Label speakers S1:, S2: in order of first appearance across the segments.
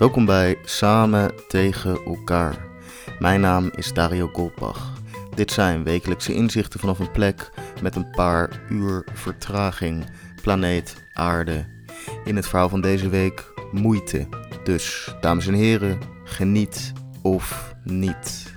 S1: Welkom bij Samen tegen elkaar. Mijn naam is Dario Goldbach. Dit zijn wekelijkse inzichten vanaf een plek met een paar uur vertraging. Planeet Aarde. In het verhaal van deze week moeite. Dus, dames en heren, geniet of niet.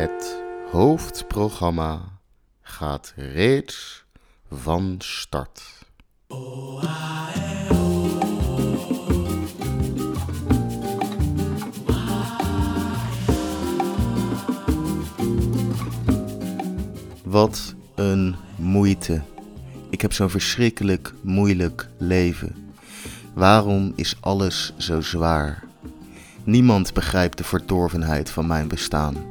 S1: Het hoofdprogramma gaat reeds van start. Wat een moeite. Ik heb zo'n verschrikkelijk moeilijk leven. Waarom is alles zo zwaar? Niemand begrijpt de verdorvenheid van mijn bestaan.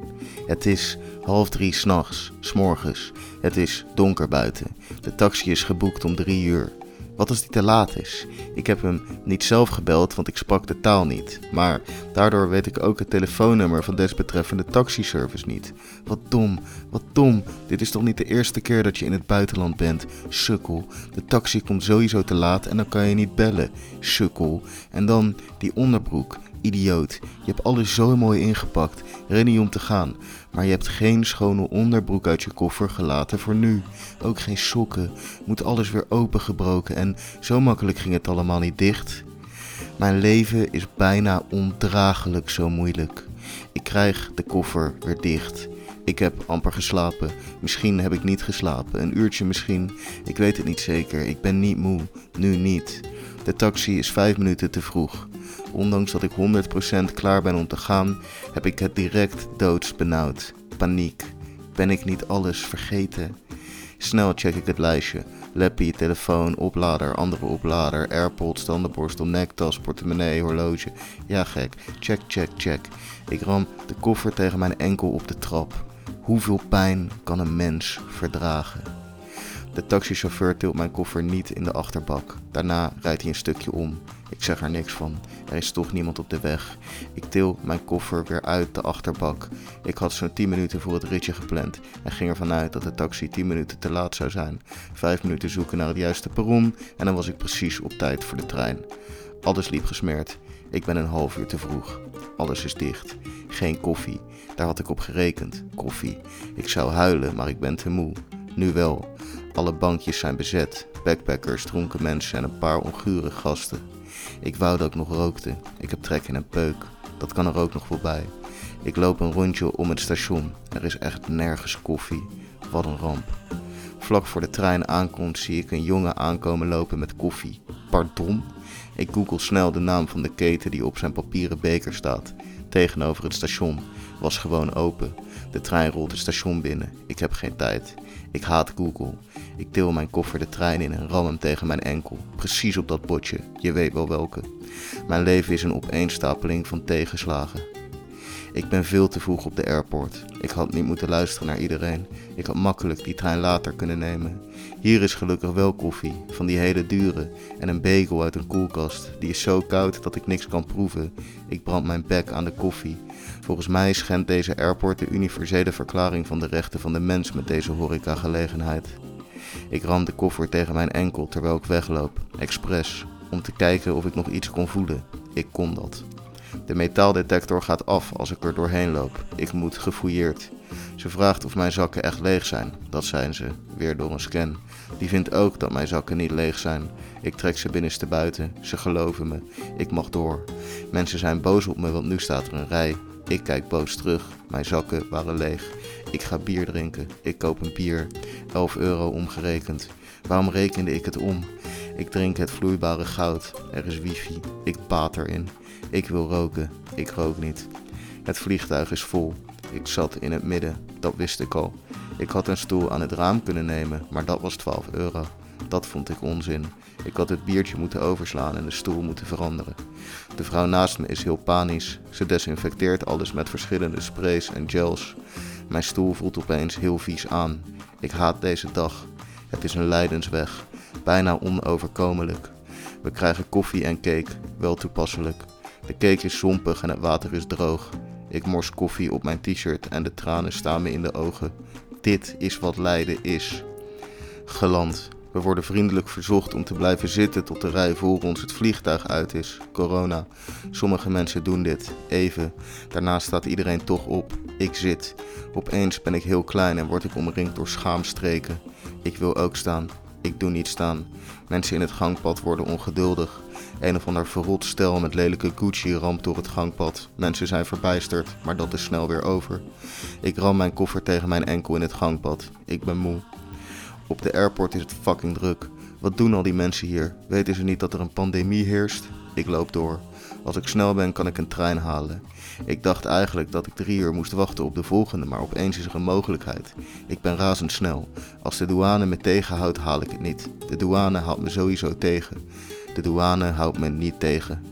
S1: Het is half drie s'nachts, s'morgens. Het is donker buiten. De taxi is geboekt om drie uur. Wat als die te laat is? Ik heb hem niet zelf gebeld, want ik sprak de taal niet. Maar daardoor weet ik ook het telefoonnummer van desbetreffende taxiservice niet. Wat dom, wat dom. Dit is toch niet de eerste keer dat je in het buitenland bent? Sukkel. De taxi komt sowieso te laat en dan kan je niet bellen. Sukkel. En dan die onderbroek. Idioot. Je hebt alles zo mooi ingepakt. Ready om te gaan. Maar je hebt geen schone onderbroek uit je koffer gelaten voor nu. Ook geen sokken. Moet alles weer opengebroken en zo makkelijk ging het allemaal niet dicht. Mijn leven is bijna ondraaglijk zo moeilijk. Ik krijg de koffer weer dicht. Ik heb amper geslapen. Misschien heb ik niet geslapen. Een uurtje misschien. Ik weet het niet zeker. Ik ben niet moe. Nu niet. De taxi is vijf minuten te vroeg. Ondanks dat ik 100% klaar ben om te gaan, heb ik het direct doods benauwd. Paniek. Ben ik niet alles vergeten? Snel check ik het lijstje. Lappie, telefoon, oplader, andere oplader, airpods, tandenborstel, nektas, portemonnee, horloge. Ja gek, check, check, check. Ik ram de koffer tegen mijn enkel op de trap. Hoeveel pijn kan een mens verdragen? De taxichauffeur tilt mijn koffer niet in de achterbak. Daarna rijdt hij een stukje om. Ik zeg er niks van. Er is toch niemand op de weg. Ik til mijn koffer weer uit de achterbak. Ik had zo'n 10 minuten voor het ritje gepland en ging ervan uit dat de taxi 10 minuten te laat zou zijn. 5 minuten zoeken naar het juiste perron en dan was ik precies op tijd voor de trein. Alles liep gesmeerd. Ik ben een half uur te vroeg. Alles is dicht. Geen koffie. Daar had ik op gerekend. Koffie. Ik zou huilen, maar ik ben te moe. Nu wel. Alle bankjes zijn bezet. Backpackers, dronken mensen en een paar ongure gasten. Ik wou dat ik nog rookte. Ik heb trek in een peuk. Dat kan er ook nog voorbij. Ik loop een rondje om het station. Er is echt nergens koffie. Wat een ramp. Vlak voor de trein aankomt zie ik een jongen aankomen lopen met koffie. Pardon? Ik google snel de naam van de keten die op zijn papieren beker staat. Tegenover het station. Was gewoon open. De trein rolt het station binnen. Ik heb geen tijd. Ik haat Google. Ik til mijn koffer de trein in en ram hem tegen mijn enkel. Precies op dat botje. Je weet wel welke. Mijn leven is een opeenstapeling van tegenslagen. Ik ben veel te vroeg op de airport. Ik had niet moeten luisteren naar iedereen. Ik had makkelijk die trein later kunnen nemen. Hier is gelukkig wel koffie, van die hele dure, en een bagel uit een koelkast. Die is zo koud dat ik niks kan proeven. Ik brand mijn bek aan de koffie. Volgens mij schendt deze airport de universele verklaring van de rechten van de mens met deze horecagelegenheid. Ik ram de koffer tegen mijn enkel terwijl ik wegloop, expres, om te kijken of ik nog iets kon voelen. Ik kon dat. De metaaldetector gaat af als ik er doorheen loop. Ik moet gefouilleerd. Ze vraagt of mijn zakken echt leeg zijn. Dat zijn ze, weer door een scan. Die vindt ook dat mijn zakken niet leeg zijn. Ik trek ze binnenste buiten. Ze geloven me. Ik mag door. Mensen zijn boos op me, want nu staat er een rij. Ik kijk boos terug. Mijn zakken waren leeg. Ik ga bier drinken. Ik koop een bier. 11 euro omgerekend. Waarom rekende ik het om? Ik drink het vloeibare goud. Er is wifi. Ik baat erin. Ik wil roken. Ik rook niet. Het vliegtuig is vol. Ik zat in het midden. Dat wist ik al. Ik had een stoel aan het raam kunnen nemen, maar dat was 12 euro. dat vond ik onzin. Ik had het biertje moeten overslaan en de stoel moeten veranderen. De vrouw naast me is heel panisch. Ze desinfecteert alles met verschillende sprays en gels. Mijn stoel voelt opeens heel vies aan. Ik haat deze dag. Het is een lijdensweg, bijna onoverkomelijk. We krijgen koffie en cake, wel toepasselijk. De cake is zompig en het water is droog. Ik mors koffie op mijn t-shirt en de tranen staan me in de ogen. Dit is wat lijden is. Geland. We worden vriendelijk verzocht om te blijven zitten tot de rij voor ons het vliegtuig uit is. Corona. Sommige mensen doen dit. Even. Daarna staat iedereen toch op. Ik zit. Opeens ben ik heel klein en word ik omringd door schaamstreken. Ik wil ook staan. Ik doe niet staan. Mensen in het gangpad worden ongeduldig. Een of ander verrot stel met lelijke Gucci ramt door het gangpad. Mensen zijn verbijsterd, maar dat is snel weer over. Ik ram mijn koffer tegen mijn enkel in het gangpad. Ik ben moe. Op de airport is het fucking druk. Wat doen al die mensen hier? Weten ze niet dat er een pandemie heerst? Ik loop door. Als ik snel ben, kan ik een trein halen. Ik dacht eigenlijk dat ik drie uur moest wachten op de volgende, maar opeens is er een mogelijkheid. Ik ben razendsnel. Als de douane me tegenhoudt, haal ik het niet. De douane houdt me sowieso tegen. De douane houdt me niet tegen.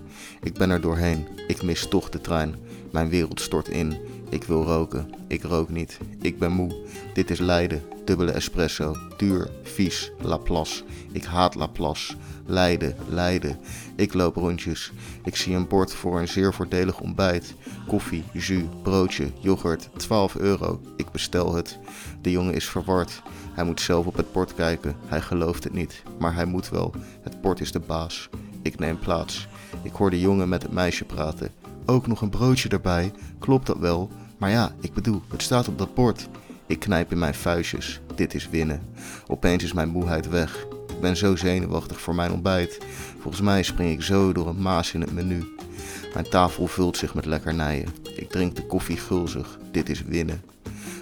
S1: Ik ben er doorheen. Ik mis toch de trein. Mijn wereld stort in. Ik wil roken. Ik rook niet. Ik ben moe. Dit is lijden. Dubbele espresso. Duur. Vies. Laplace. Ik haat Laplace. Leiden, Leiden. Ik loop rondjes. Ik zie een bord voor een zeer voordelig ontbijt. Koffie, jus, broodje, yoghurt, 12 euro. Ik bestel het. De jongen is verward. Hij moet zelf op het bord kijken. Hij gelooft het niet, maar hij moet wel. Het bord is de baas. Ik neem plaats. Ik hoor de jongen met het meisje praten. Ook nog een broodje erbij. Klopt dat wel? Maar ja, ik bedoel, het staat op dat bord. Ik knijp in mijn vuistjes. Dit is winnen. Opeens is mijn moeheid weg. Ik ben zo zenuwachtig voor mijn ontbijt. Volgens mij spring ik zo door een maas in het menu. Mijn tafel vult zich met lekkernijen. Ik drink de koffie gulzig. Dit is winnen.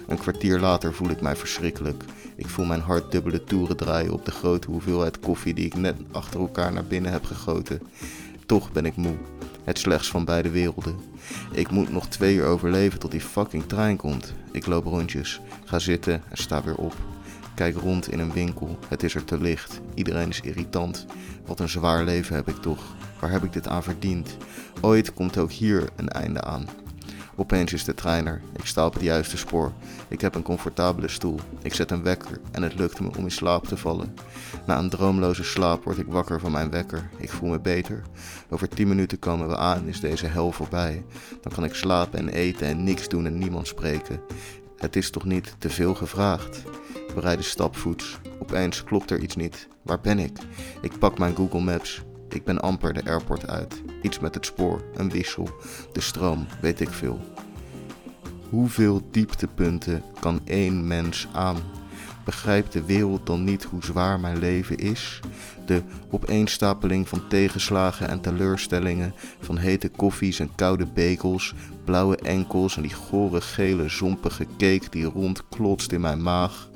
S1: Een kwartier later voel ik mij verschrikkelijk. Ik voel mijn hart dubbele toeren draaien op de grote hoeveelheid koffie die ik net achter elkaar naar binnen heb gegoten. Toch ben ik moe. Het slechts van beide werelden. Ik moet nog twee uur overleven tot die fucking trein komt. Ik loop rondjes, ga zitten en sta weer op. Kijk rond in een winkel. Het is er te licht. Iedereen is irritant. Wat een zwaar leven heb ik toch. Waar heb ik dit aan verdiend? Ooit komt ook hier een einde aan. Opeens is de trein er. Ik sta op het juiste spoor. Ik heb een comfortabele stoel. Ik zet een wekker en het lukt me om in slaap te vallen. Na een droomloze slaap word ik wakker van mijn wekker. Ik voel me beter. Over 10 minuten komen we aan, is deze hel voorbij. Dan kan ik slapen en eten en niks doen en niemand spreken. Het is toch niet te veel gevraagd? We rijden stapvoets. Opeens klopt er iets niet. Waar ben ik? Ik pak mijn Google Maps. Ik ben amper de airport uit. Iets met het spoor, een wissel, de stroom, weet ik veel. Hoeveel dieptepunten kan één mens aan? Begrijpt de wereld dan niet hoe zwaar mijn leven is? De opeenstapeling van tegenslagen en teleurstellingen, van hete koffies en koude bagels, blauwe enkels en die gore gele zompige cake die rondklotst in mijn maag.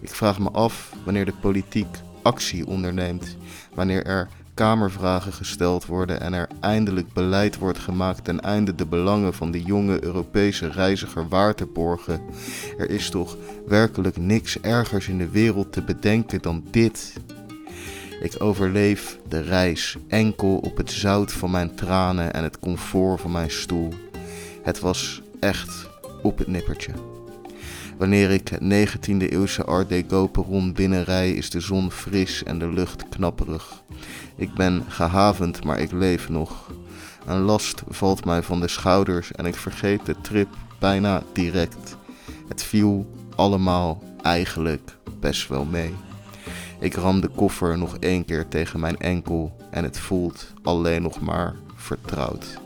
S1: Ik vraag me af wanneer de politiek actie onderneemt, wanneer er kamervragen gesteld worden en er eindelijk beleid wordt gemaakt ten einde de belangen van de jonge Europese reiziger waar te borgen. Er is toch werkelijk niks ergers in de wereld te bedenken dan dit. Ik overleef de reis enkel op het zout van mijn tranen en het comfort van mijn stoel. Het was echt op het nippertje. Wanneer ik het 19e eeuwse Art Deco perron binnenrij, is de zon fris en de lucht knapperig. Ik ben gehavend, maar ik leef nog. Een last valt mij van de schouders en ik vergeet de trip bijna direct. Het viel allemaal eigenlijk best wel mee. Ik ram de koffer nog één keer tegen mijn enkel en het voelt alleen nog maar vertrouwd.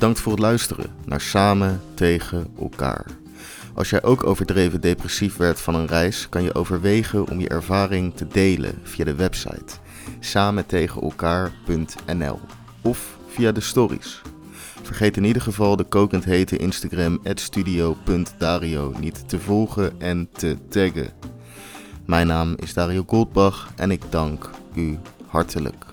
S1: Bedankt voor het luisteren naar Samen tegen elkaar. Als jij ook overdreven depressief werd van een reis, kan je overwegen om je ervaring te delen via de website samentegenelkaar.nl of via de stories. Vergeet in ieder geval de kokend hete Instagram studio.dario niet te volgen en te taggen. Mijn naam is Dario Goldbach en ik dank u hartelijk.